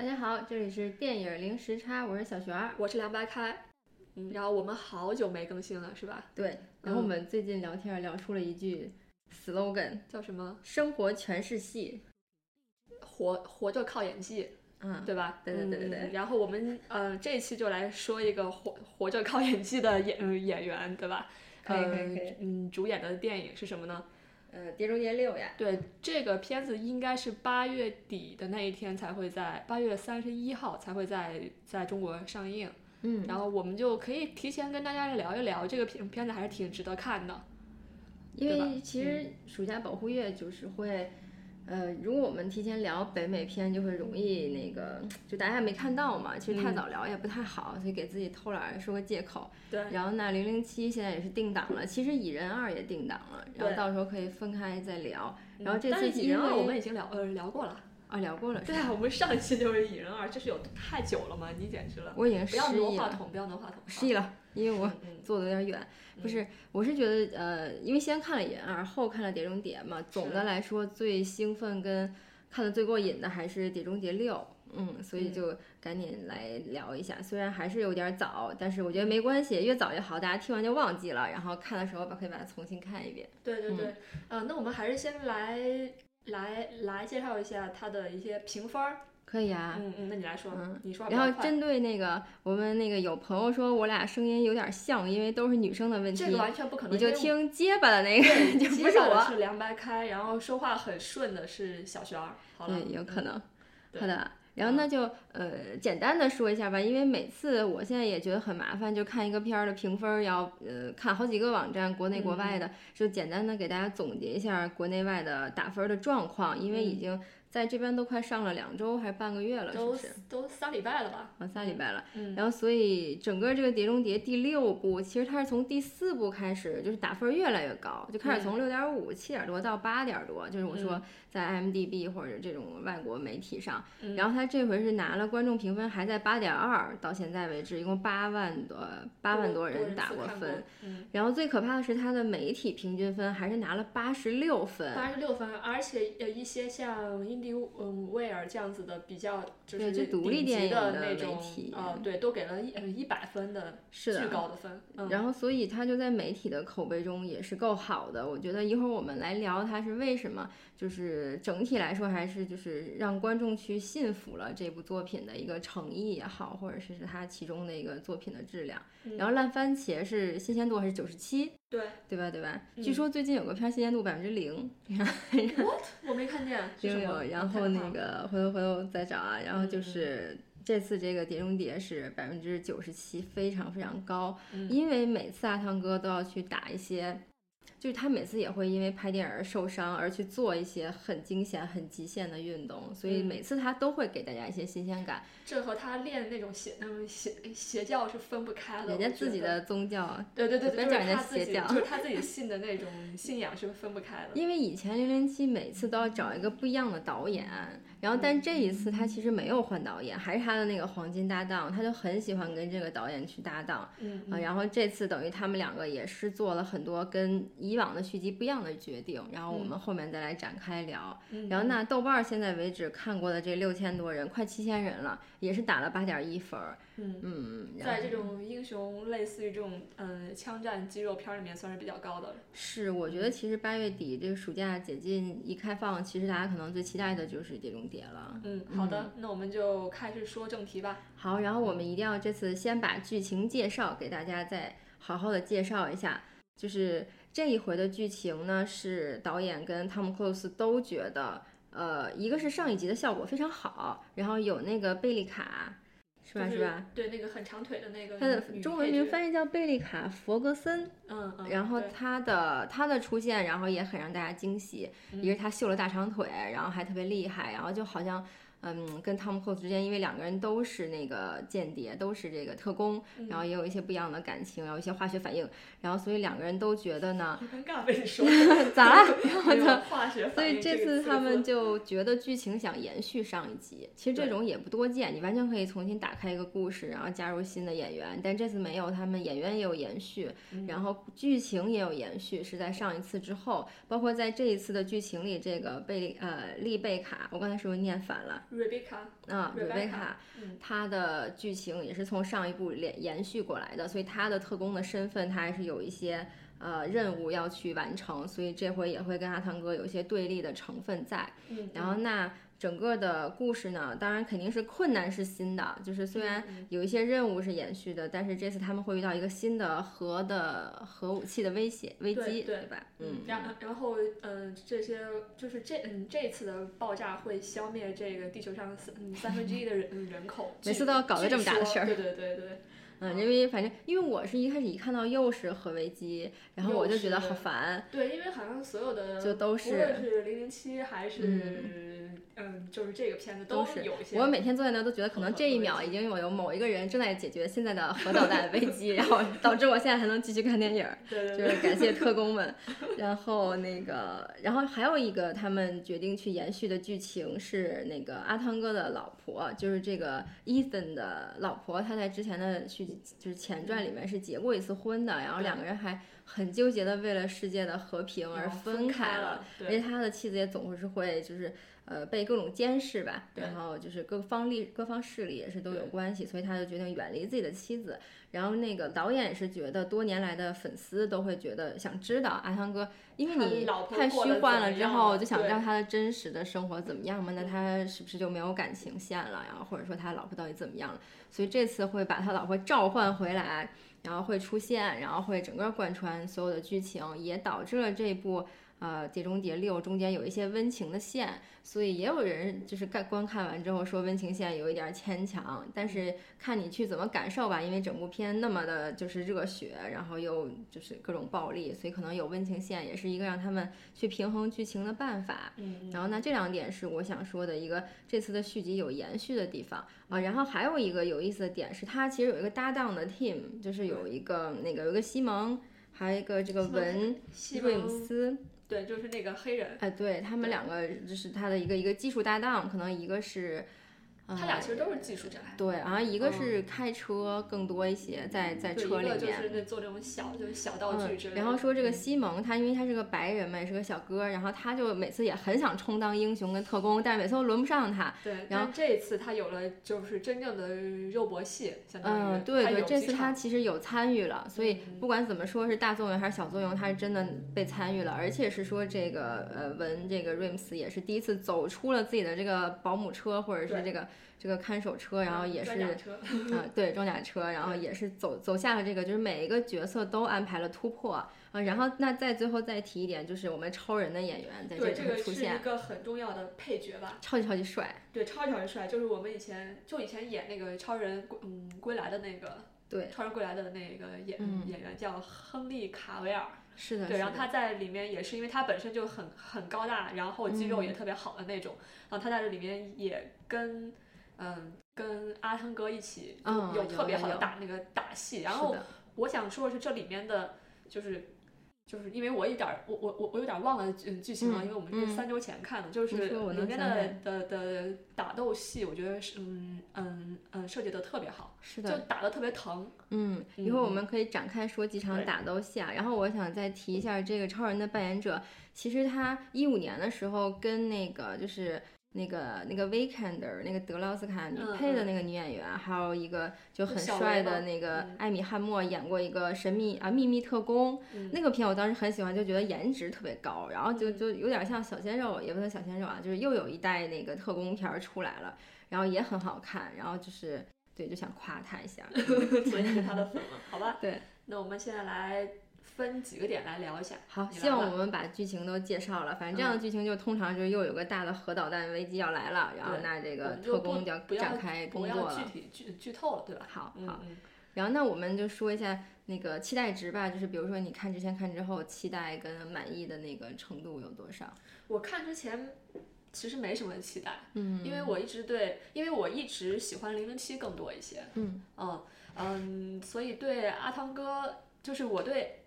大家好，这里是电影零时差，我是小璇儿。我是凉白开，嗯，然后我们好久没更新了，是吧？对，然后我们最近聊天聊出了一句 slogan，叫什么？生活全是戏，活活着靠演技，嗯，对吧？对对对对对嗯然后我们呃这一期就来说一个活活着靠演技的演嗯演员，对吧？可以可以呃可以嗯，主演的电影是什么呢？呃，《碟中谍六》呀，对，这个片子应该是八月底的那一天才会在八月三十一号才会在在中国上映，嗯，然后我们就可以提前跟大家聊一聊这个片片子，还是挺值得看的。因为其实暑假保护月就是会，呃，如果我们提前聊北美片，就会容易那个，就大家也没看到嘛，其实太嗯早聊也不太好，所以给自己偷懒儿说个借口。对，然后那零零七现在也是定档了，其实蚁人二也定档了，然后到时候可以分开再聊。然后嗯这次蚁人二我们已经聊呃聊过了。啊聊过了，对啊，我们上一期就是蚁人二，这是有太久了吗？你简直了！我已经不要失忆了，挪话筒，不要挪话筒。失忆了，因为我坐的有点远。不是，我是觉得呃，因为先看了蚁人二，后看了碟中谍嘛，总的来说最兴奋跟看的最过瘾的还是碟中谍六。嗯，所以嗯就赶紧来聊一下，虽然还是有点早，但是我觉得没关系，越早越好，大家听完就忘记了，然后看的时候把可以把它重新看一遍。对对对，呃，那我们还是先来来来介绍一下它的一些评分儿。可以啊，嗯嗯，那你来说，嗯你说。然后针对那个我们那个有朋友说我俩声音有点像，因为都是女生的问题，这个完全不可能，你就听结巴的那个，就不结是我。是凉白开，然后说话很顺的是小璇儿。好了，对，有可嗯能。对好的，然后那就呃简单的说一下吧，因为每次我现在也觉得很麻烦，就看一个片儿的评分儿要呃看好几个网站，国内国外嗯的，就简单的给大家总结一下国内外的打分儿的状况，因为已嗯经在这边都快上了两周还是半个月了，是都不是？都仨礼拜了吧？啊，仨礼拜了。嗯，然后，所以整个这个《碟中谍》第六部，其实它是从第四部开始，就是打分儿越来越高，就开始嗯从六点五、七点多到八点多，就是我说在 IMDB 或者这种外国媒体上。嗯然后他这回是拿了观众评分还在八点二，到现在为止一共八万多八万多人打过分。过过。嗯，然后最可怕的是他的媒体平均分还是拿了八十六分。八十六分，而且呃一些像印第嗯威尔这样子的比较就是独立电影的那种啊呃对，都给了一呃一百分的是的巨高的分。嗯，然后，所以他就在媒体的口碑中也是够好的。我觉得一会儿我们来聊它是为什么，就是整体来说还是就是让观众去信服了这部作品的一个诚意也好，或者是是它其中的一个作品的质量。嗯然后烂番茄是新鲜度还是九十七，对对吧？对吧？嗯据说最近有个片儿新鲜度百分之零，我没看见是零有，然后那个回头回头再找啊，然后就是。这次这个《碟中谍》是百分之九十七，非常非常高。嗯因为每次阿汤哥都要去打一些，就是他每次也会因为拍电影而受伤，而去做一些很惊险、很极限的运动，所以嗯每次他都会给大家一些新鲜感。这和他练那种邪嗯邪邪教是分不开的。人家自己的宗教，对对对，就是别讲人家邪教就是 他自己信的那种信仰是分不开的。因为以前零零七每次都要找一个不一样的导演，然后但这一次他其实没有换导演，还是他的那个黄金搭档，他就很喜欢跟这个导演去搭档。嗯啊，然后这次等于他们两个也是做了很多跟以往的续集不一样的决定，然后我们后面再来展开聊。嗯然后那豆瓣儿现在为止看过的这六千多人，快七千人了，也是打了八点一分儿。嗯，嗯，在这种英雄类似于这种嗯枪战肌肉片儿里面算是比较高的了。是我觉得其实八月底这个暑假解禁一开放，其实大家可能最期待的就是《碟中谍》了。嗯，好的，那我们就开始说正题吧。好，然后我们一定要这次先把剧情介绍给大家，再好好的介绍一下。就是这一回的剧情呢，是导演跟汤姆·克鲁斯都觉得，呃，一个是上一集的效果非常好，然后有那个贝利卡，是吧？是吧？？对，那个很长腿的那个他的中文名翻译叫贝利卡·佛格森，嗯嗯，然后对他的他的出现，然后也很让大家惊喜。嗯一个是他秀了大长腿，然后还特别厉害，然后就好像。嗯，跟汤姆·克鲁斯之间，因为两个人都是那个间谍，都是这个特工，嗯然后也有一些不一样的感情，然后一些化学反应，然后所以两个人都觉得呢，好尴尬被你说 咋了？然后有呢，化学所以反应这这次他们就觉得剧情想延续上一集，其实这种也不多见，你完全可以重新打开一个故事，然后加入新的演员，但这次没有，他们演员也有延续，嗯然后剧情也有延续，是在上一次之后，包括在这一次的剧情里，这个贝利呃利贝卡，我刚才是不是念反了？Rebecca，啊 Rebecca，嗯她的剧情也是从上一部连延续过来的，所以她的特工的身份，她还是有一些呃任务要去完成，所以这回也会跟阿汤哥有一些对立的成分在。嗯，然后那整个的故事呢，当然肯定是困难是新的，就是虽然嗯有一些任务是延续的，但是这次他们会遇到一个新的核的核武器的威胁危机，对对吧？嗯，然然后嗯，这些就是这嗯这次的爆炸会消灭这个地球上三嗯三分之一的人嗯人口，每次都要搞个这么大的事儿对对对对，嗯，因为反正因为我是一开始一看到又是核危机，然后我就觉得好烦，对，因为好像所有的就都是无是论是零零七还是嗯就是这个片子都是有一些我每天坐在那都觉得可能这一秒已经有有某一个人正在解决现在的核导弹危 机，然后导致我现在还能继续看电影儿。对对对就是感谢特工们。然后那个，然后还有一个他们决定去延续的剧情是那个阿汤哥的老婆，就是这个 Ethan 的老婆，她在之前的续就是前传里面是结过一次婚的，然后两个人还很纠结的为了世界的和平而分开了。了，而且他的妻子也总是会就是呃被各种监视吧，然后就是各方力各方势力也是都有关系，所以他就决定远离自己的妻子。然后那个导演也是觉得多年来的粉丝都会觉得想知道阿汤哥，因为你太虚幻了之后，就想知道他的真实的生活怎么样嘛？那他是不是就没有感情线了？然后或者说他老婆到底怎么样了？所以这次会把他老婆召唤回来，然后会出现，然后会整个贯穿所有的剧情，也导致了这部呃《碟中谍六》中间有一些温情的线，所以也有人就是看观看完之后说温情线有一点牵强，但是看你去怎么感受吧，因为整部片那么的就是热血，然后又就是各种暴力，所以可能有温情线也是一个让他们去平衡剧情的办法。嗯然后呢，这两点是我想说的一个这次的续集有延续的地方啊。然后还有一个有意思的点是，它其实有一个搭档的 team，就是有一个那个有一个西蒙，还有一个这个文西瑞姆斯，对，就是那个黑人，哎，对他们两个就是他的一个一个技术搭档，可能一个是。呃他俩其实都是技术宅。对，然后一个是开车更多一些，在在，车里面，一个就是那做这种小就是小道具之类嗯。的。然后说这个嗯西蒙，他因为他是个白人嘛，也是个小哥，然后他就每次也很想充当英雄跟特工，但是每次都轮不上他。对，然后这一次他有了就是真正的肉搏戏，相当于嗯，对对，这次他其实有参与了，所以嗯不管怎么说是大作用还是小作用，他是真的被参与了，而且是说这个呃文这个 Rims 也是第一次走出了自己的这个保姆车或者是这个这个看守车，然后也是啊，对装甲车，然后也是走走下了这个，就是每一个角色都安排了突破啊。然后那再最后再提一点，就是我们超人的演员在这，里这个是一面出现，个很重要的配角吧？超级超级帅。对，超级超级帅，就是我们以前就以前演那个超人归嗯归来的那个对，超人归来的那个演、嗯演员叫亨利卡维尔。是的，对，然后他在里面也是因为他本身就很很高大，然后肌肉也嗯特别好的那种，然后他在这里面也跟嗯跟阿汤哥一起嗯有有特别好的打那个打戏，然后我想说的是这里面的就是。就是因为我一点儿，我我我我有点忘了嗯剧情了，嗯因为我们嗯。是三周前看的，就是里面的的的打斗戏，我觉得是嗯嗯嗯设计的特别好，是的，就打的特别疼，嗯，一会儿我嗯。们可以展开说几场打斗戏啊。然后我想再提一下这个超人的扮演者，其实他一五年的时候跟那个就是那个那个 Weekender 那个得了奥斯卡女嗯配的那个女演员，还有一个就很帅的那个嗯。艾米汉默演过一个神秘啊秘密特工，嗯。那个片我当时很喜欢，就觉得颜值特别高，然后就嗯。就有点像小鲜肉，也不算小鲜肉啊，就是又有一代那个特工片儿出来了，然后也很好看，然后就是对就想夸他一下。所以你是他的粉了，好吧？对，那我们现在来分几个点来聊一下。好，希望我们把剧情都介绍了。反正这样的剧情就通常就又有个大的核导弹危机要来了，然后那这个特工就要不要展开不要工作了。具体剧剧透了，对吧？好嗯好，嗯，然后那我们就说一下那个期待值吧，就是比如说你看之前看之后，期待跟满意的那个程度有多少？我看之前其实没什么期待，嗯因为我一直对，因为我一直喜欢零零七更多一些。嗯嗯嗯，所以对阿汤哥，就是我对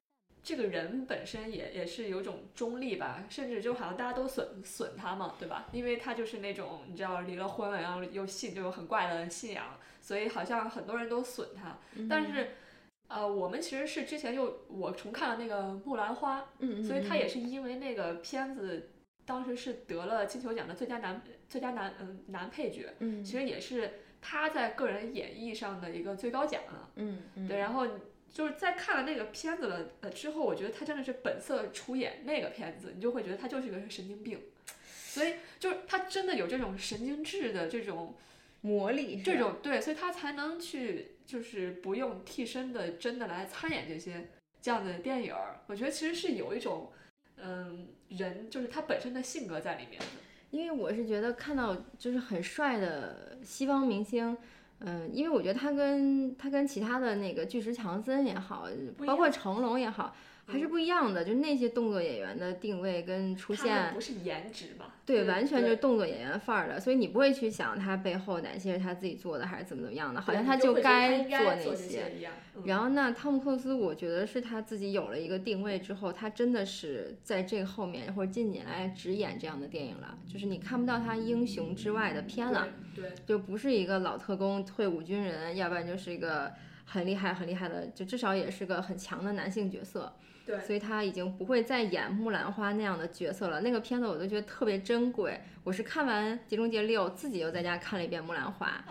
这个人本身也也是有种中立吧，甚至就好像大家都损损他嘛，对吧？因为他就是那种你知道离了婚了，然后又信这种很怪的信仰，所以好像很多人都损他。嗯但是，呃，我们其实是之前又我重看了那个《木兰花》，嗯，所以他也是因为那个片子当时是得了金球奖的最佳男最佳男嗯男配角，嗯其实也是他在个人演绎上的一个最高奖了。嗯嗯，对，然后就是在看了那个片子了呃之后，我觉得他真的是本色出演那个片子，你就会觉得他就是个神经病，所以就是他真的有这种神经质的这种魔力这种对，所以他才能去就是不用替身的真的来参演这些这样的电影儿。我觉得其实是有一种嗯人就是他本身的性格在里面的。因为我是觉得看到就是很帅的西方明星，嗯、因为我觉得他跟他跟其他的那个巨石强森也好，包括成龙也好，还是嗯不一样的。就是那些动作演员的定位跟出现，不是颜值嘛？对，完全就是动作演员范儿的，所以你不会去想他背后哪些是他自己做的，还是怎么怎么样的，好像他就该做那些。然后那汤姆克鲁斯，我觉得是他自己有了一个定位之后，他真的是在这个后面或者近年来只演这样的电影了，就是你看不到他英雄之外的片了，对对就不是一个老特工、退伍军人，要不然就是一个很厉害、很厉害的，就至少也是个很强的男性角色。对所以他已经不会再演木兰花那样的角色了。那个片子我都觉得特别珍贵。我是看完《碟中谍六》，自己又在家看了一遍木兰花，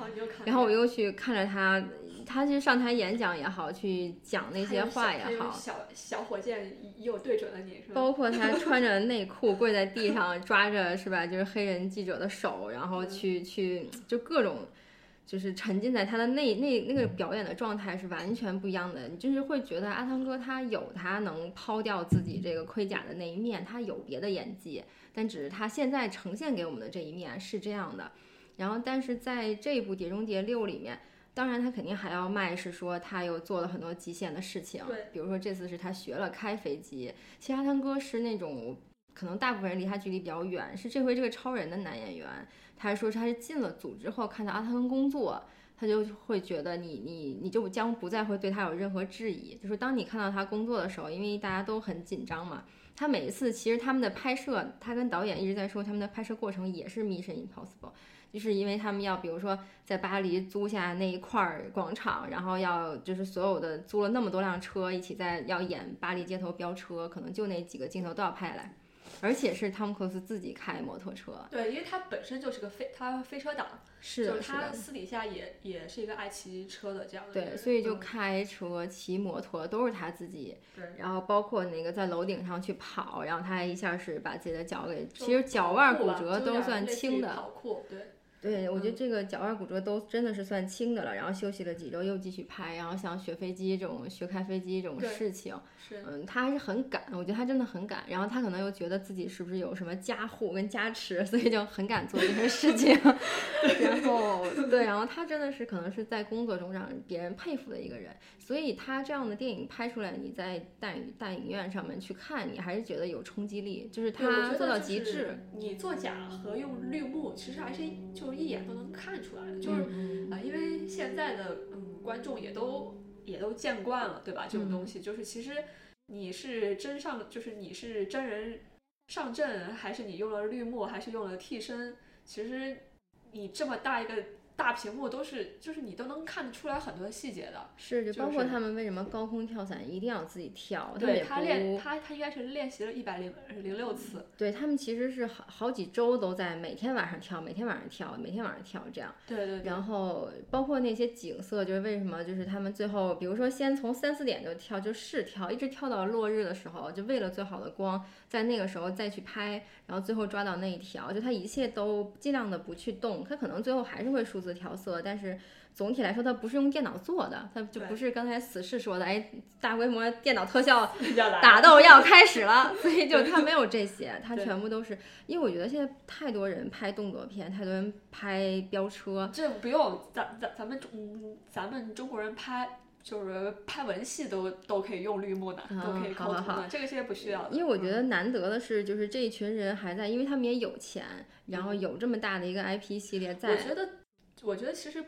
然后我又去看着他，他去上台演讲也好，去讲那那些话也好，小小火箭又对准了你，是吧？包括他 穿着内裤跪在地上抓着是吧，就是黑人记者的手，然后去去就各种。就是沉浸在他的那那那个表演的状态是完全不一样的，你就是会觉得阿汤哥他有他能抛掉自己这个盔甲的那一面，他有别的演技，但只是他现在呈现给我们的这一面是这样的。然后，但是在这一部《碟中谍六》里面，当然他肯定还要卖，是说他又做了很多极限的事情，对，比如说这次是他学了开飞机。其实阿汤哥是那种可能大部分人离他距离比较远，是这回这个超人的男演员，他还说他是进了组之后看到阿汤工作。他就会觉得你你你就将不再会对他有任何质疑，就是当你看到他工作的时候，因为大家都很紧张嘛，他每一次其实他们的拍摄，他跟导演一直在说他们的拍摄过程也是 Mission Impossible，就是因为他们要比如说在巴黎租下那一块儿广场，然后要就是所有的租了那么多辆车一起在要演巴黎街头飙车，可能就那几个镜头都要拍下来，而且是汤姆克鲁斯自己开摩托车，对，因为他本身就是个飞，他飞车党，是，就是他。私底下也也是一个爱骑车的这样的对，所以就嗯开车、骑摩托都是他自己，对，然后包括那个在楼顶上去跑，然后他还一下是把自己的脚给，其实脚腕骨折都算轻的，跑酷对，对，我觉得嗯。这个脚腕骨折都真的是算轻的了，然后休息了几周又继续拍，然后像学飞机这种学开飞机这种事情，是。嗯，他还是很敢，我觉得他真的很敢，然后他可能又觉得自己是不是有什么加护跟加持，所以就很敢做这些事情，然后对，然后他真的是可能是在工作中让别人佩服的一个人，所以他这样的电影拍出来，你在大影大影院上面去看，你还是觉得有冲击力，就是他做到极致，你做假和用绿幕，其实还是就是一眼都能看出来的，就是嗯啊、因为现在的嗯观众也都也都见惯了，对吧？这种嗯东西就是其实你是真上，就是你是真人上阵，还是你用了绿幕，还是用了替身，其实你这么大一个大屏幕都是，就是你都能看得出来很多细节的。是，就就是包括他们为什么高空跳伞一定要自己跳，对他练，他他应该是练习了一百零零六次。对他们其实是好好几周都在每天晚上跳，每天晚上跳，每天晚上跳这样。对对对。然后包括那些景色，就是为什么就是他们最后，比如说先从三四点就跳，就试跳，一直跳到落日的时候，就为了最好的光，在那个时候再去拍，然后最后抓到那一条，就他一切都尽量的不去动，他可能最后还是会数字调色，但是总体来说，它不是用电脑做的，它就不是刚才死侍说的，哎，大规模电脑特效 打斗要开始了，所以就它没有这些，它全部都是，因为我觉得现在太多人拍动作片，太多人拍飙车，这不用，咱咱咱们咱们中国人拍就是拍文戏都都可以用绿幕的，都可以抠图的，这个些不需要的。因为我觉嗯。得难得的是，就是这一群人还在，因为他们也有钱，然后有这么大的一个 IP 系列在我，觉得，我觉得其实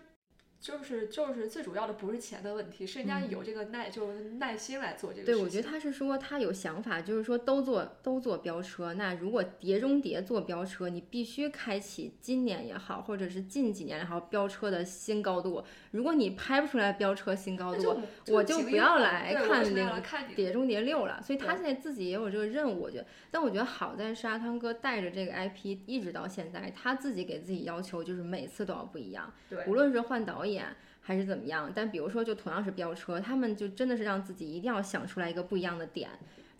就是就是最主要的不是钱的问题，是人家有这个耐，就是耐心来做这个。对，我觉得他是说他有想法，就是说都做都做飙车。那如果碟中谍做飙车，你必须开启今年也好，或者是近几年也好，飙车的新高度。如果你拍不出来飙车新高度，我就不要来看那个碟中谍六了。所以他现在自己也有这个任务，我觉得。但我觉得好在是阿汤哥带着这个 IP 一直到现在，他自己给自己要求就是每次都要不一样。对，无论是换导演。还是怎么样？但比如说，就同样是飙车，他们就真的是让自己一定要想出来一个不一样的点，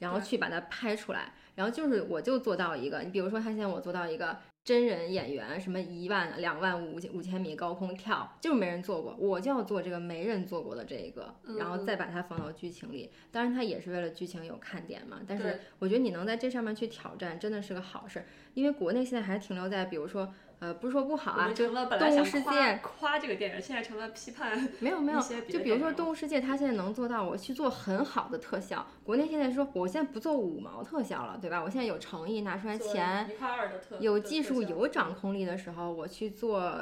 然后去把它拍出来。然后就是我就做到一个，你比如说他现在我做到一个真人演员，什么一万、两万、五五千米高空跳，就是没人做过，我就要做这个没人做过的这一个，然后再把它放到剧情里。当然，它也是为了剧情有看点嘛。但是我觉得你能在这上面去挑战，真的是个好事。因为国内现在还停留在，比如说。呃，不是说不好啊，就动物世界夸这个电影，现在成了批判。没有没有，就比如说动物世界，它现在能做到我去做很好的特效。国内现在说，我现在不做五毛特效了，对吧？我现在有诚意，拿出来钱，有技术有掌控力的时候，我去做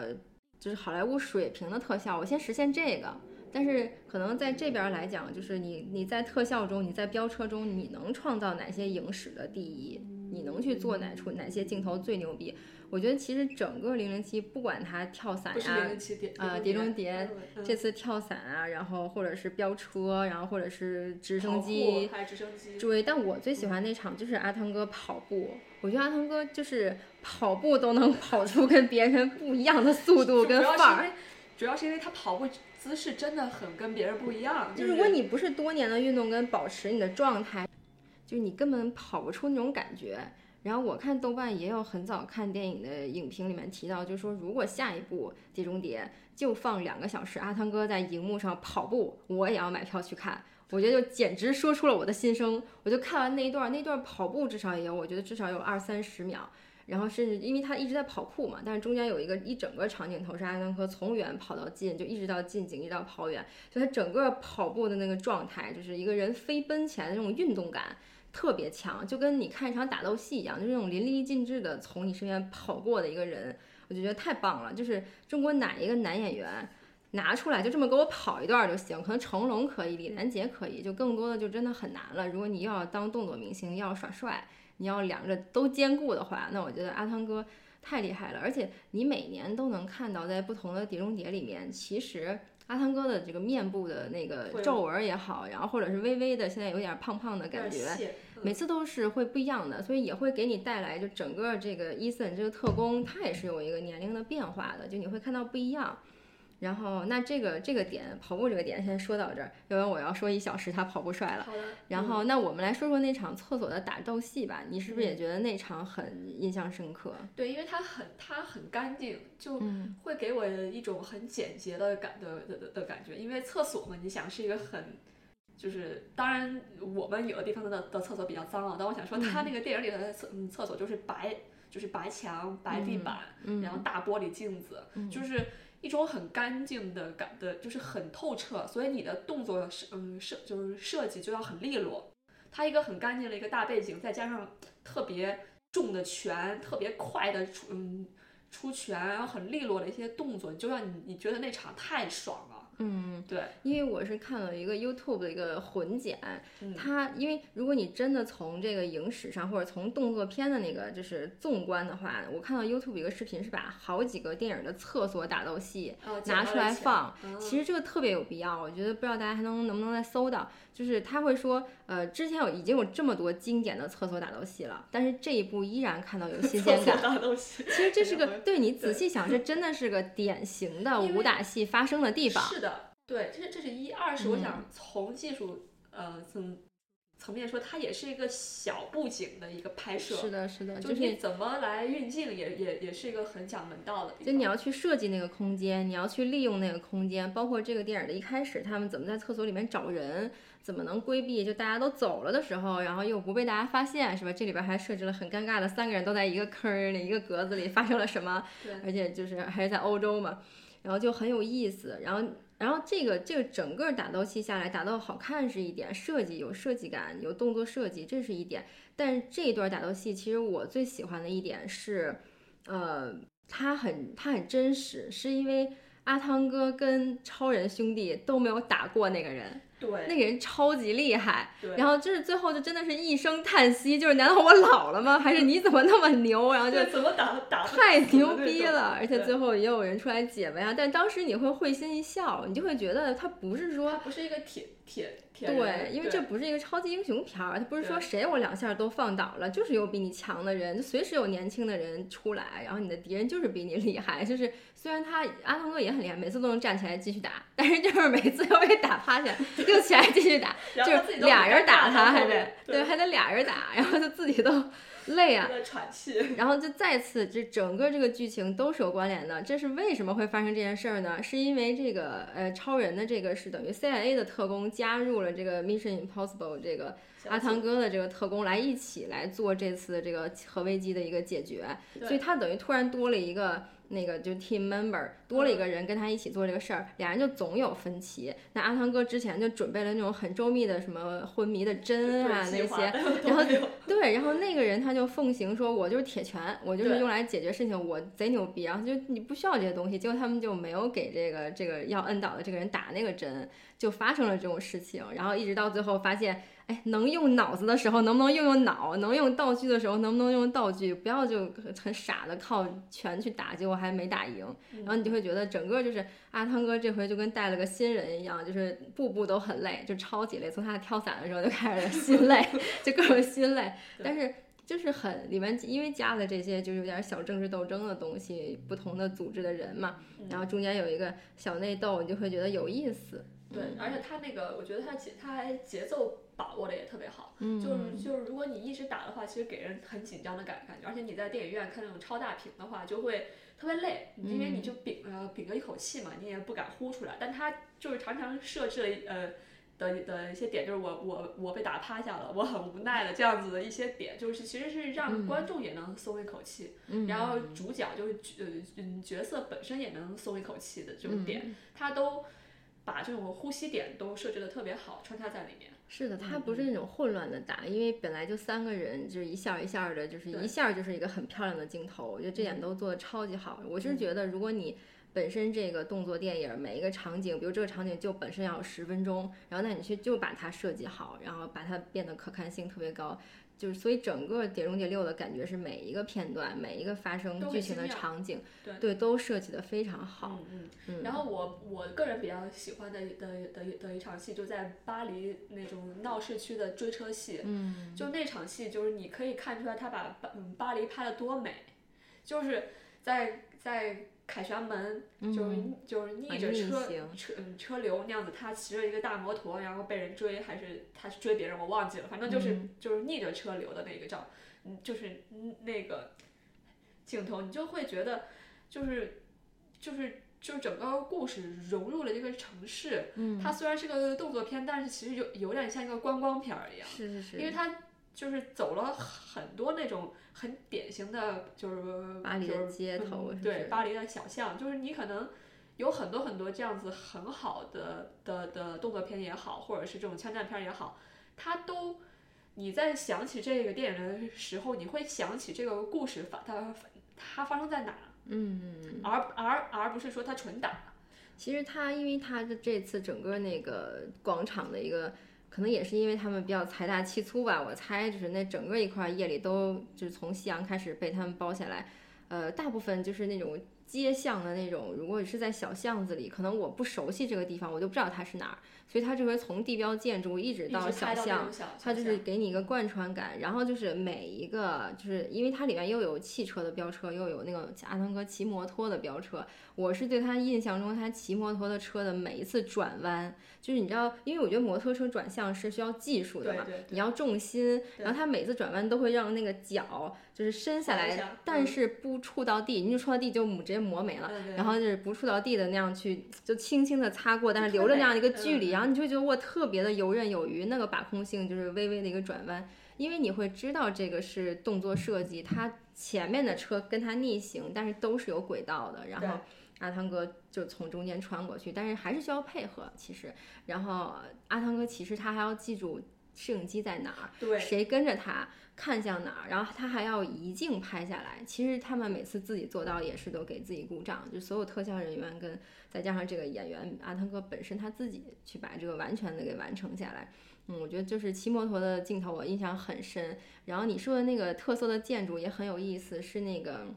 就是好莱坞水平的特效，我先实现这个。但是可能在这边来讲，就是你你在特效中，你在飙车中，你能创造哪些影史的第一？你能去做哪处哪些镜头最牛逼？我觉得其实整个零零七，不管他跳伞呀，啊，碟中谍这次跳伞啊，然后或者是飙车，然后或者是直升机，对，但我最喜欢那场就是阿汤哥跑步，我觉得阿汤哥就是跑步都能跑出跟别人不一样的速度跟范儿，主要是因为他跑步姿势真的很跟别人不一样。就如果你不是多年的运动跟保持你的状态，就你根本跑不出那种感觉。然后我看豆瓣也有很早看电影的影评里面提到，就是说如果下一部《碟中谍》就放两个小时，阿汤哥在荧幕上跑步，我也要买票去看。我觉得就简直说出了我的心声。我就看完那一段，那段跑步至少也有，我觉得至少有二三十秒。然后甚至因为他一直在跑酷嘛，但是中间有一个一整个场景头是阿汤哥从远跑到近，就一直到近景，一直到跑远，就他整个跑步的那个状态，就是一个人飞奔起来的那种运动感。特别强，就跟你看一场打斗戏一样，就是那种淋漓尽致的从你身边跑过的一个人，我就觉得太棒了。就是中国哪一个男演员拿出来就这么给我跑一段就行？可能成龙可以，李连杰可以，就更多的就真的很难了。如果你要当动作明星，要耍帅，你要两个都兼顾的话，那我觉得阿汤哥太厉害了。而且你每年都能看到在不同的《碟中谍》里面，其实。阿汤哥的这个面部的那个皱纹也好，然后或者是微微的现在有点胖胖的感觉，每次都是会不一样的，所以也会给你带来就整个这个伊森这个特工他也是有一个年龄的变化的，就你会看到不一样。然后，那这个这个点跑步这个点先说到这儿，要不然我要说一小时他跑步帅了。好的。然后，那我们来说说那场厕所的打斗戏吧，你是不是也觉得那场很印象深刻？对，因为它很它很干净，就会给我一种很简洁的感的的的感觉。因为厕所嘛，你想是一个很，就是当然我们有的地方的的厕所比较脏啊，但我想说他那个电影里的厕厕所就是白，就是白墙白地板，然后大玻璃镜子，就是。一种很干净的感的，就是很透彻，所以你的动作设嗯设就是设计就要很利落。它一个很干净的一个大背景，再加上特别重的拳，特别快的出嗯出拳，然后很利落的一些动作，就让你你觉得那场太爽了。嗯，对，因为我是看了一个 YouTube 的一个混剪，它因为如果你真的从这个影史上或者从动作片的那个就是纵观的话，我看到 YouTube 一个视频是把好几个电影的厕所打斗戏拿出来放，其实这个特别有必要，我觉得不知道大家还能能不能再搜到，就是他会说，呃，之前有已经有这么多经典的厕所打斗戏了，但是这一部依然看到有新鲜感。其实这是个 对你仔细想，这真的是个典型的武打戏发生的地方。是的。对，这是这是一二是我想从技术呃层层面说，它也是一个小布景的一个拍摄。是的，是的，就是你怎么来运镜，也也也是一个很讲门道的。就你要去设计那个空间，你要去利用那个空间，包括这个电影的一开始，他们怎么在厕所里面找人，怎么能规避就大家都走了的时候，然后又不被大家发现，是吧？这里边还设置了很尴尬的三个人都在一个坑儿里、一个格子里，发生了什么？而且就是还是在欧洲嘛，然后就很有意思，然后。然后这个这个整个打斗戏下来，打斗好看是一点，设计有设计感，有动作设计，这是一点。但是这一段打斗戏，其实我最喜欢的一点是，呃，它很它很真实，是因为阿汤哥跟超人兄弟都没有打过那个人，对，那个人超级厉害。对然后就是最后就真的是一声叹息，就是难道我老了吗？还是你怎么那么牛？然后就怎么打打太牛逼了，而且最后也有人出来解围啊。但当时你会会心一笑，你就会觉得他不是他说不是一个铁铁铁对，因为这不是一个超级英雄片儿，他不是说谁我两下都放倒了，就是有比你强的人，就随时有年轻的人出来，然后你的敌人就是比你 厉害。就是虽然他阿汤哥也很厉害，每次都能站起来继续打，但是就是每次又被打趴下，又起来继续打，就是俩人打他他还得对对，还得俩人打，然后他自己都累啊。喘气，然后就再次，这整个这个剧情都是有关联的。这是为什么会发生这件事儿呢？是因为这个呃，超人的这个是等于 CIA 的特工加入了这个 Mission Impossible 这个阿汤哥的这个特工来一起来做这次这个核危机的一个解决，所以他等于突然多了一个。那个就 team member 多了一个人跟他一起做这个事儿，俩人就总有分歧。那阿汤哥之前就准备了那种很周密的什么昏迷的针啊那些，然后对，然后那个人他就奉行说，我就是铁拳，我就是用来解决事情，我贼牛逼，然后就你不需要这些东西，结果他们就没有给这个这个要摁倒的这个人打那个针，就发生了这种事情，然后一直到最后发现，哎，能用脑子的时候能不能用用脑，能用道具的时候能不能用道具，不要就很傻的靠拳去打，结果还没打赢，然后你就会觉得整个就是阿汤哥这回就跟带了个新人一样，就是步步都很累，就超级累，从他跳伞的时候就开始心累，就各种心累，但是。就是很里面，因为加了这些就是有点小政治斗争的东西，不同的组织的人嘛，然后中间有一个小内斗，你就会觉得有意思。对，而且他那个，我觉得他节他还节奏把握的也特别好，嗯。就是就是如果你一直打的话，其实给人很紧张的感感觉，而且你在电影院看那种超大屏的话，就会特别累，因为你就屏呃屏着一口气嘛，你也不敢呼出来，但他就是常常设置了呃。的的一些点就是我我我被打趴下了，我很无奈的这样子的一些点，就是其实是让观众也能松一口气，嗯。然后主角就是呃嗯角色本身也能松一口气的这种点，嗯。他都把这种呼吸点都设置的特别好，穿插在里面。是的，它不是那种混乱的打，因为本来就三个人，就是一下儿一下儿的，就是一下儿就是一个很漂亮的镜头，我觉得这点都做的超级好。我是觉得，如果你本身这个动作电影每一个场景，比如这个场景就本身要有十分钟，然后那你去就把它设计好，然后把它变得可看性特别高，就是所以整个《碟中谍六》的感觉是每一个片段、每一个发生剧情的场景，对都设计的非常好。嗯嗯嗯然后我我个人比较喜欢的的的的一场戏，就在巴黎那种闹市区的追车戏。嗯，就那场戏，就是你可以看出来他把巴黎拍的多美，就是在在凯旋门，就是、就是逆着车行车嗯车流那样子，他骑着一个大摩托，然后被人追，还是他是追别人，我忘记了，反正就是、嗯就是逆着车流的那个照，嗯，就是嗯那个镜头，你就会觉得就是就是。就是整个故事融入了这个城市，嗯，它虽然是个动作片，但是其实有有点像一个观光片儿一样。是是是，因为它就是走了很多那种很典型的，就是巴黎的街头对巴黎的小巷，就是你可能有很多很多这样子很好的的的动作片也好，或者是这种枪战片也好，它都你在想起这个电影的时候，你会想起这个故事发它它发生在哪，嗯。而而而不是说它纯打。其实它，因为它的这次整个那个广场的一个，可能也是因为他们比较财大气粗吧，我猜就是那整个一块夜里都就是从夕阳开始被他们包下来，呃，大部分就是那种街巷的那种，如果是在小巷子里，可能我不熟悉这个地方，我就不知道它是哪儿，所以他这回从地标建筑一直到小巷它就是给你一个贯穿感，然后就是每一个，就是因为它里面又有汽车的飙车，又有那个阿汤哥骑摩托的飙车。我是对他印象中，他骑摩托的车的每一次转弯，就是你知道，因为我觉得摩托车转向是需要技术的嘛，对对对你要重心，然后他每次转弯都会让那个脚就是伸下来但嗯。是不触到地，你就触到地就直接磨没了。然后就是不触到地的那样去，就轻轻的擦过，但是留着那样的一个距离，嗯。然后你就会觉得哇，特别的游刃有余，那个把控性就是微微的一个转弯，因为你会知道这个是动作设计，它前面的车跟它逆行，但是都是有轨道的，然后阿汤哥就从中间穿过去，但是还是需要配合其实，然后阿汤哥其实他还要记住摄影机在哪儿，对，谁跟着他看向哪儿，然后他还要一镜拍下来。其实他们每次自己做到也是都给自己鼓掌，就所有特效人员跟再加上这个演员阿汤哥本身他自己去把这个完全的给完成下来。嗯，我觉得就是骑摩托的镜头我印象很深。然后你说的那个特色的建筑也很有意思，是那个。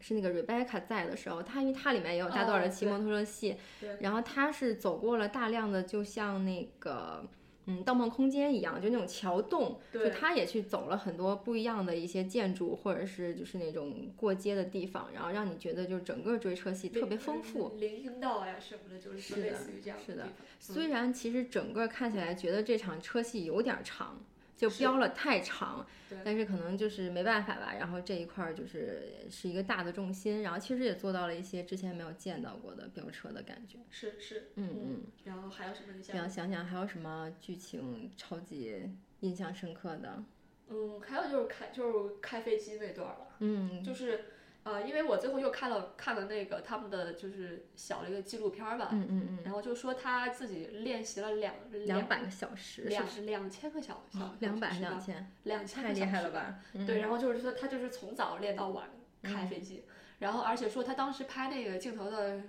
是那个 Rebecca 在的时候，他因为它里面也有大段的骑摩托车戏，然后他是走过了大量的，就像那个嗯《盗梦空间》一样，就那种桥洞，就他也去走了很多不一样的一些建筑，或者是就是那种过街的地方，然后让你觉得就是整个追车戏特别丰富。林荫道呀什么的，就是类似于这样的。是的，虽然其实整个看起来觉得这场车戏有点长。就标了太长，但是可能就是没办法吧。然后这一块儿就是是一个大的重心，然后其实也做到了一些之前没有见到过的飙车的感觉。是是，嗯嗯。然后还有什么？想想想还有什么剧情超级印象深刻的？嗯，还有就是开就是开飞机那段儿吧。嗯，就是。呃，因为我最后又看了看了那个他们的就是小的一个纪录片吧，嗯嗯嗯，然后就说他自己练习了两两百个小时，两两千个小小两百两千两千太厉害了吧？对，然后就是说他就是从早练到晚开飞机，然后而且说他当时拍那个镜头的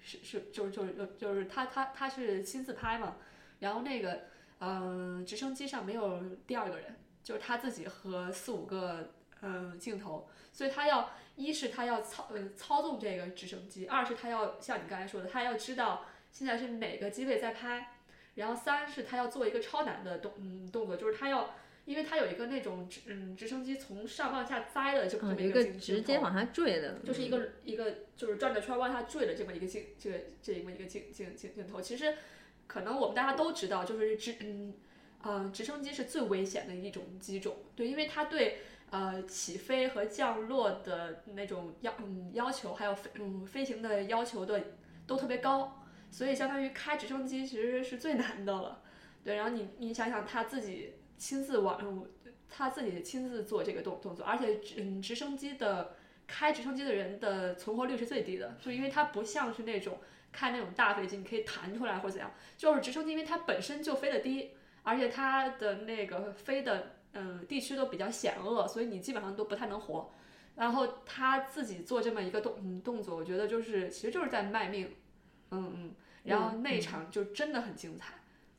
是是就是就是就是他他他是亲自拍嘛，然后那个嗯直升机上没有第二个人，就是他自己和四五个嗯镜头，所以他要。一是他要操呃操纵这个直升机，二是他要像你刚才说的，他要知道现在是哪个机位在拍，然后三是他要做一个超难的动嗯动作，就是他要，因为他有一个那种直嗯直升机从上往下栽的就这么一个直接往下坠的，就是一个一个就是转着圈往下坠的这么一个镜这个这么一个镜镜镜镜头，其实可能我们大家都知道，就是直嗯呃直升机是最危险的一种机种，对，因为它对。呃，起飞和降落的那种要嗯要求，还有飞嗯飞行的要求的都特别高，所以相当于开直升机其实是最难的了。对，然后你你想想他自己亲自往，他自己亲自做这个动动作，而且直直升机的开直升机的人的存活率是最低的，就因为它不像是那种开那种大飞机，你可以弹出来或怎样，就是直升机，因为它本身就飞得低，而且它的那个飞的。嗯，地区都比较险恶，所以你基本上都不太能活。然后他自己做这么一个动嗯动作，我觉得就是其实就是在卖命。嗯嗯。然后那场就真的很精彩。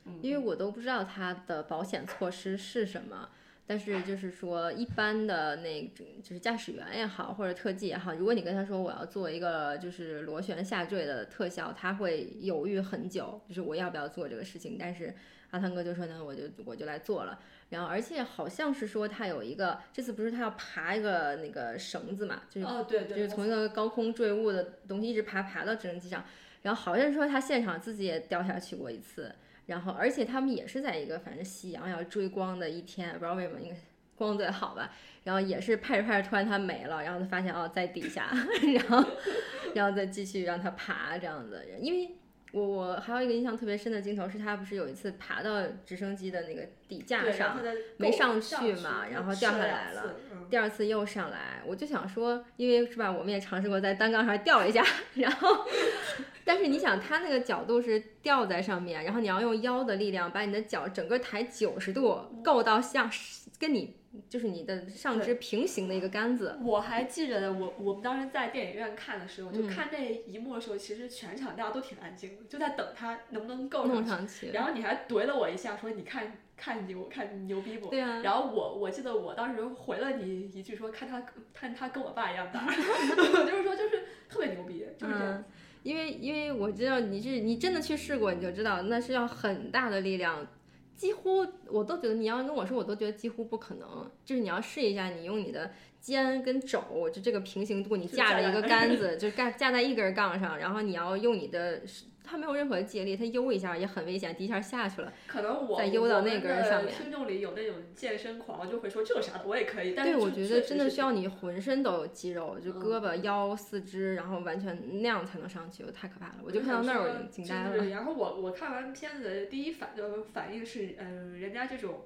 嗯。因为我都不知道他的保险措施是什么，但是就是说一般的那种就是驾驶员也好，或者特技也好，如果你跟他说我要做一个就是螺旋下坠的特效，他会犹豫很久，就是我要不要做这个事情。但是阿汤哥就说呢，我就我就来做了。然后，而且好像是说他有一个，这次不是他要爬一个那个绳子嘛，就是就是从一个高空坠物的东西一直爬爬到直升机上，然后好像说他现场自己也掉下去过一次，然后而且他们也是在一个反正夕阳要追光的一天，不知道为什么应该光最好吧，然后也是拍着拍着突然他没了，然后他发现哦在底下，然后然后再继续让他爬这样子，因为。我我还有一个印象特别深的镜头是，他不是有一次爬到直升机的那个底架上，没上去嘛，然后掉下来了。第二次又上来，我就想说，因为是吧，我们也尝试过在单杠上吊一下，然后，但是你想，他那个角度是吊在上面，然后你要用腰的力量把你的脚整个抬九十度，够到像跟你。就是你的上肢平行的一个杆子。我还记得，我我们当时在电影院看的时候，就看那一幕的时候，其实全场大家都挺安静的，就在等他能不能够上去。然后你还怼了我一下，说你看看牛看牛逼不？对啊。然后我我记得我当时回了你一句，说看他看他跟我爸一样大 就是说就是特别牛逼，就是这样。因为因为我知道你是你真的去试过，你就知道那是要很大的力量。几乎我都觉得你要跟我说，我都觉得几乎不可能。就是你要试一下，你用你的肩跟肘，就这个平行度，你架着一个杆 子，就架架在一根杠上，然后你要用你的。它没有任何借力，他悠一下也很危险，第一下下去了，可能我再悠到那根上面。听众里有那种健身狂，就会说这有啥的，我也可以。对，我觉得真的需要你浑身都有肌肉，就胳膊、腰、四肢，然后完全那样才能上去，太可怕了。我就看到那儿，我就惊呆了。然后我我看完片子，第一反呃反应是，嗯，人家这种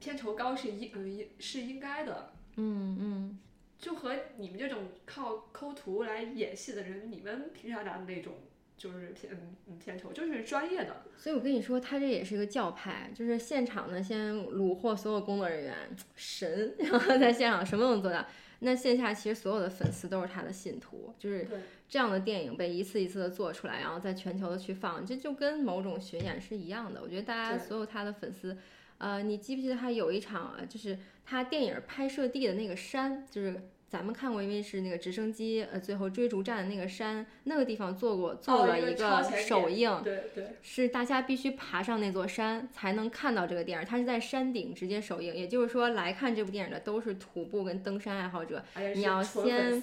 片酬高是应嗯是应该的。嗯嗯。就和你们这种靠抠图来演戏的人，你们凭啥拿那种？就是片嗯片酬，就是专业的。所以我跟你说，他这也是一个教派，就是现场呢先虏获所有工作人员，神，然后在现场什么都能做到。那线下其实所有的粉丝都是他的信徒，就是这样的电影被一次一次的做出来，然后在全球的去放，这就跟某种巡演是一样的。我觉得大家所有他的粉丝，呃，你记不记得他有一场，呃就是他电影拍摄地的那个山，就是咱们看过，因为是那个直升机，呃，最后追逐战的那个山，那个地方做过做了一个首映，对对是大家必须爬上那座山才能看到这个电影，它是在山顶直接首映，也就是说来看这部电影的都是徒步跟登山爱好者，你要先，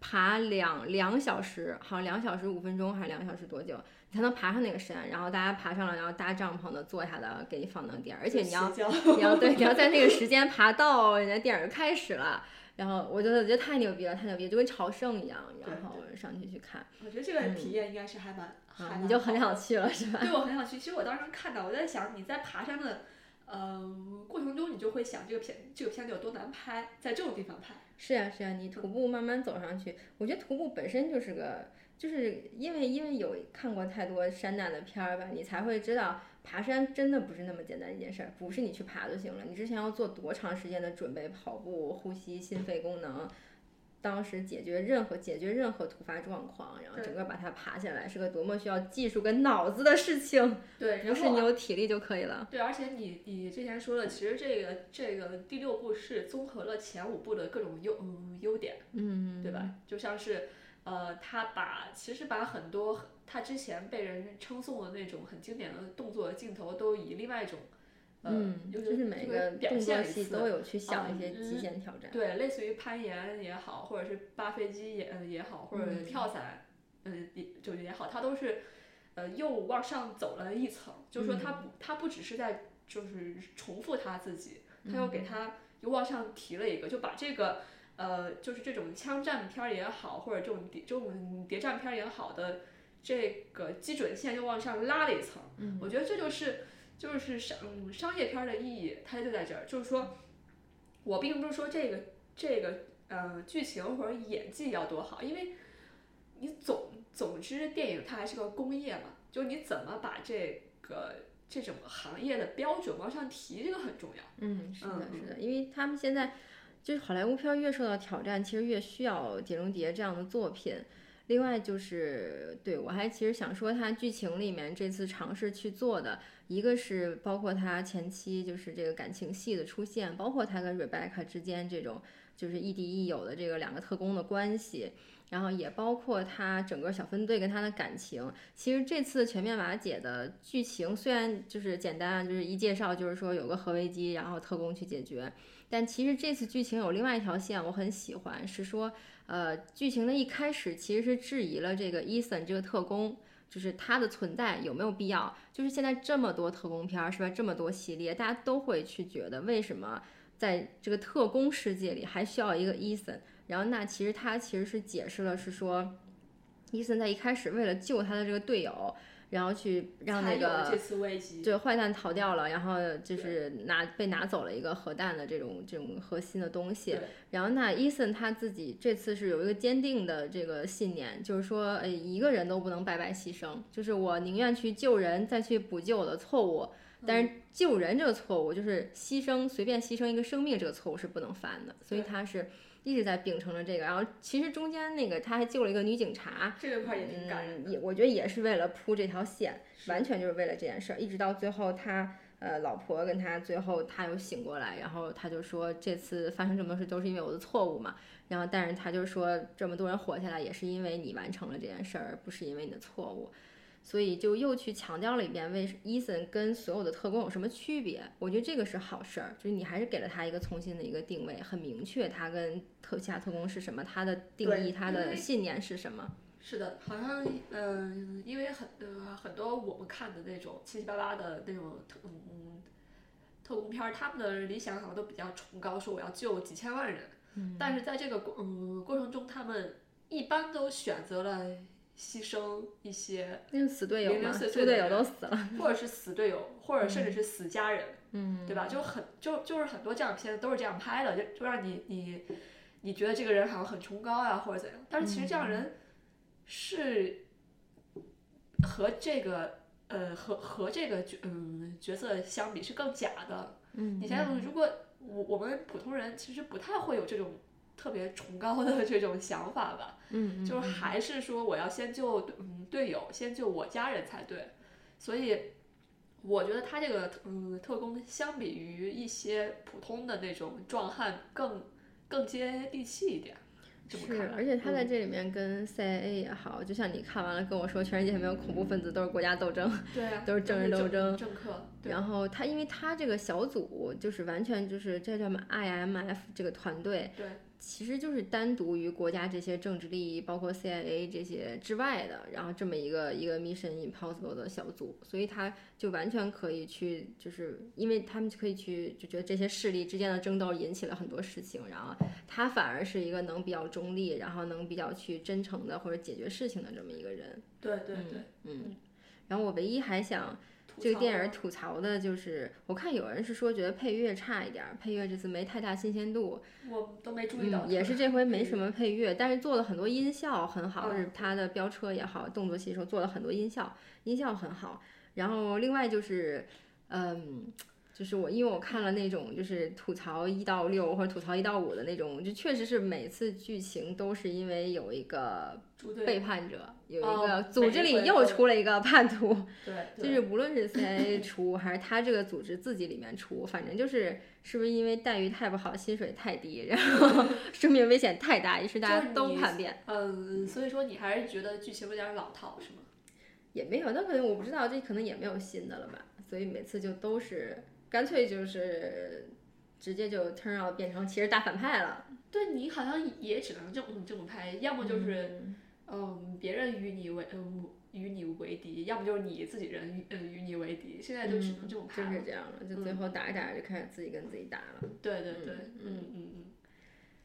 爬两两小时，好像两小时五分钟还是两小时多久，你才能爬上那个山，然后大家爬上了，然后搭帐篷的坐下的给你放那个电影，而且你要你要对，你要在那个时间 爬到人家电影就开始了。然后我觉得我觉得太牛逼了，太牛逼，就跟朝圣一样，然后上去去看，我觉得这个体验应该是还蛮，你就很好想去了是吧？对我很想去。其实我当时看到，我在想你在爬山的呃过程中，你就会想这个片这个片子有多难拍，在这种地方拍。是呀、是呀、你徒步慢慢走上去，我觉得徒步本身就是个，就是因为因为有看过太多山难的片儿吧，你才会知道爬山真的不是那么简单一件事儿，不是你去爬就行了，你之前要做多长时间的准备，跑步、呼吸、心肺功能。当时解决任何解决任何突发状况，然后整个把它爬下来，是个多么需要技术跟脑子的事情，对，不是你有体力就可以了。对，而且你你之前说的，其实这个这个第六步是综合了前五步的各种优嗯优点，嗯，对吧？就像是呃，他把其实把很多他之前被人称颂的那种很经典的动作镜头，都以另外一种呃，嗯，就就是每个表动作现戏都有去想一些嗯极限挑战。对，类似于攀岩也好，或者是扒飞机也呃也好，或者嗯。跳伞，嗯也就也好，他都是呃又往上走了一层，就是说他不它不只是在就是重复他自己，他又给他又往上提了一个，就把这个呃就是这种枪战片儿也好，或者这种谍这种谍战片儿也好的这个基准线又往上拉了一层，我觉得这就是就是商嗯商业片儿的意义，它就在这儿，就是说。我并不是说这个这个呃剧情或者演技要多好，因为你总总之电影它还是个工业嘛，就你怎么把这个这种行业的标准往上提，这个很重要。嗯，是的，嗯是的，因为他们现在就是好莱坞片越受到挑战，其实越需要《碟中谍》这样的作品。另外就是，对我还其实想说，它剧情里面这次尝试去做的，一个是包括他前期就是这个感情戏的出现，包括他跟 Rebecca 之间这种就是亦敌亦友的这个两个特工的关系，然后也包括他整个小分队跟他的感情。其实这次全面瓦解的剧情虽然就是简单啊，就是一介绍就是说有个核危机，然后特工去解决，但其实这次剧情有另外一条线我很喜欢，是说呃剧情的一开始其实是质疑了这个伊森这个特工。就是他的存在有没有必要？就是现在这么多特工片儿是吧？这么多系列，大家都会去觉得为什么在这个特工世界里还需要一个伊森？然后那其实他其实是解释了，是说伊森在一开始为了救他的这个队友，然后去让那个这次危机，对坏蛋逃掉了，然后就是拿被拿走了一个核弹的这种这种核心的东西。然后那伊森他自己这次是有一个坚定的这个信念，就是说，呃，一个人都不能白白牺牲，就是我宁愿去救人，再去补救我的错误。但是救人这个错误，就是牺牲随便牺牲一个生命这个错误是不能犯的，所以他是一直在秉承着这个。然后其实中间那个他还救了一个女警察，这个块也挺感人嗯，也我觉得也是为了铺这条线，完全就是为了这件事儿，一直到最后他。呃，老婆跟他最后他又醒过来，然后他就说这次发生这么多事都是因为我的错误嘛。然后但是他就说这么多人活下来也是因为你完成了这件事儿，而不是因为你的错误。所以就又去强调了一遍，为伊森跟所有的特工有什么区别？我觉得这个是好事儿，就是你还是给了他一个重新的一个定位，很明确他跟特其他特工是什么，他的定义，他的信念是什么。是的，好像嗯、因为很呃很多我们看的那种七七八八的那种特嗯特工片儿，他们的理想好像都比较崇高，说我要救几千万人。嗯，但是在这个过嗯过程中，他们一般都选择了牺牲一些，那个死队友零零，碎碎队友都死了。或者是死队友，或者甚至是死家人，嗯，对吧？就很就就是很多这样的片子都是这样拍的，就就让你你你觉得这个人好像很崇高啊、或者怎样，但是其实这样人是和这个呃和和这个角嗯角色相比是更假的。嗯，你想想，如果我我们普通人其实不太会有这种特别崇高的这种想法吧，嗯，嗯，就是还是说我要先救嗯队友，先救我家人才对。所以我觉得他这个嗯特工相比于一些普通的那种壮汉更更接地气一点。这么是，而且他在嗯这里面跟 CIA 也好，就像你看完了跟我说，全世界没有恐怖分子，都是国家斗争。对啊，都是政治斗争政客，对然后他，因为他这个小组就是完全就是这叫什么 IMF 这个团队，对其实就是单独于国家这些政治利益，包括 CIA 这些之外的，然后这么一个一个 Mission Impossible 的小组，所以他就完全可以去，就是因为他们可以去就觉得这些势力之间的争斗引起了很多事情，然后他反而是一个能比较中立，然后能比较去真诚的或者解决事情的这么一个人。对对对，嗯，然后我唯一还想这个电影啊吐槽的就是，我看有人是说觉得配乐差一点儿，配乐这次没太大新鲜度，我都没注意到，嗯，也是这回没什么配乐，但是做了很多音效很好，嗯是它的飙车也好，动作戏的时候做了很多音效，音效很好。然后另外就是，嗯。就是我，因为我看了那种就是吐槽一到六或者吐槽一到五的那种，就确实是每次剧情都是因为有一个背叛者，有一哦个组织里又出了一个叛徒，对，对 就是无论是 CIA 出还是他这个组织自己里面出，反正就是是不是因为待遇太不好，薪水太低，然后 生命危险太大，于是大家都叛变。嗯，所以说你还是觉得剧情有点老套是吗？也没有，那可能我不知道，这可能也没有新的了吧，所以每次就都是干脆就是直接就 turn out 变成其实大反派了。对你好像也只能这么这么拍，要么就是嗯别人与你为嗯与你为敌，要么就是你自己人与嗯与你为敌，现在就只能这么拍了。就是这样了，就最后打着打着就开始自己跟自己打了。对对对，嗯嗯嗯嗯，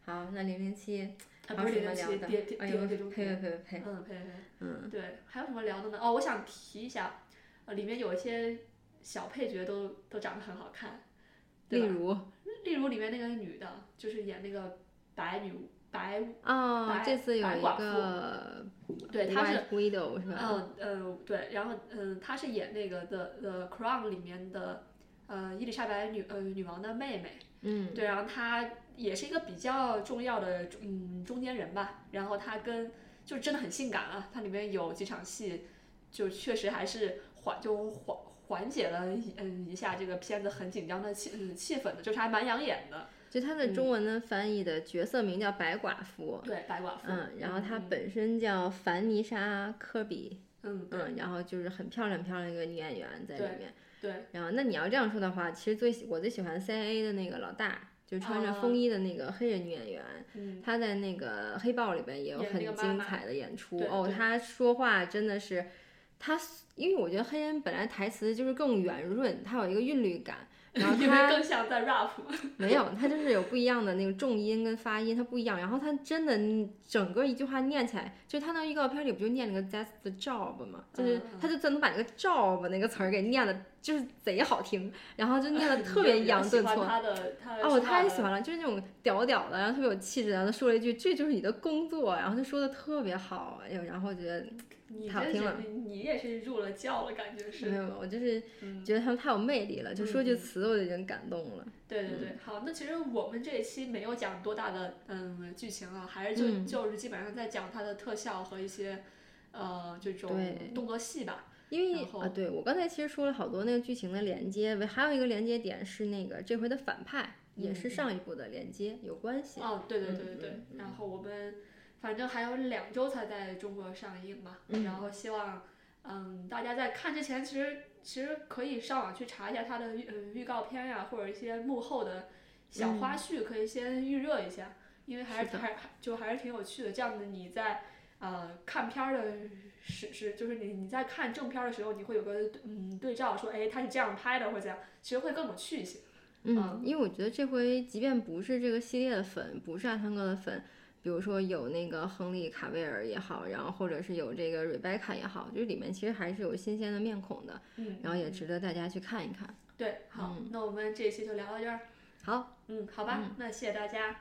好，那零零七啊还有不是零零七，什么聊的？哎呦，呸呸片，呸呸，嗯呸呸，嗯，对，还有什么聊的呢？哦，我想提一下，呃，里面有一些小配角都都长得很好看，例如例如里面那个女的，就是演那个白女白，哦，白这次有一白寡妇个对，她是 Widow 是吧？嗯呃对，然后嗯，她是演那个 The The Crown 里面的呃伊丽莎白女呃女王的妹妹，嗯，对，然后她也是一个比较重要的嗯中间人吧，然后她跟就真的很性感啊，她里面有几场戏，就确实还是缓就缓缓解了一嗯一下这个片子很紧张的气嗯气氛的，就是还蛮养眼的。就它的中文的翻译的角色名叫白寡妇，对，白寡妇。嗯，然后她嗯本身叫凡妮莎科比，嗯嗯，然后就是很漂亮漂亮一个女演员在里面。对然后那你要这样说的话，其实最喜我最喜欢 CIA 的那个老大，就穿着哦风衣的那个黑人女演员，嗯她在那个黑豹里边也有很精彩的演出对哦，她说话真的是，她因为我觉得黑人本来台词就是更圆润，他有一个韵律感。然后因为她更像在 rap。没有，它就是有不一样的那个重音跟发音，它不一样。然后它真的整个一句话念起来，就它那预告片里不就念了个 That's the job 嘛，就是嗯嗯他就真能把那个 job 那个词儿给念的，就是贼好听，然后就念的 特别你比较洋顿挫。喜欢他的他哦，我太喜欢了，就是那种屌屌的，然后特别有气质，然后他说了一句：“这就是你的工作。”然后他说的特别好，哎呦，然后觉得太好听了你你也是入了教了，感觉是没是。有，我就是嗯，觉得他们太有魅力了，就说句词我就已经感动了。对对对，好，那其实我们这一期没有讲多大的嗯剧情啊，还是就、嗯就是基本上在讲它的特效和一些呃这种动作戏吧。因为啊，对我刚才其实说了好多那个剧情的连接，还有一个连接点是那个这回的反派也是嗯上一部的连接有关系。哦，对对嗯对对对，然后我们反正还有两周才在中国上映嘛，嗯然后希望嗯大家在看之前，其实其实可以上网去查一下它的预呃预告片呀、或者一些幕后的小花絮，可以先预热一下，因为还是还还就还是挺有趣的。这样子你在呃看片儿的时是就是你你在看正片儿的时候，你会有个嗯对照，说哎他是这样拍的或者这样，其实会更有趣一些。嗯，因为我觉得这回即便不是这个系列的粉，不是阿汤哥的粉，比如说有那个亨利卡维尔也好，然后或者是有这个瑞贝卡也好，就是里面其实还是有新鲜的面孔的，嗯，然后也值得大家去看一看。对，好，嗯那我们这一期就聊到这儿。好，嗯，好吧，那谢谢大家。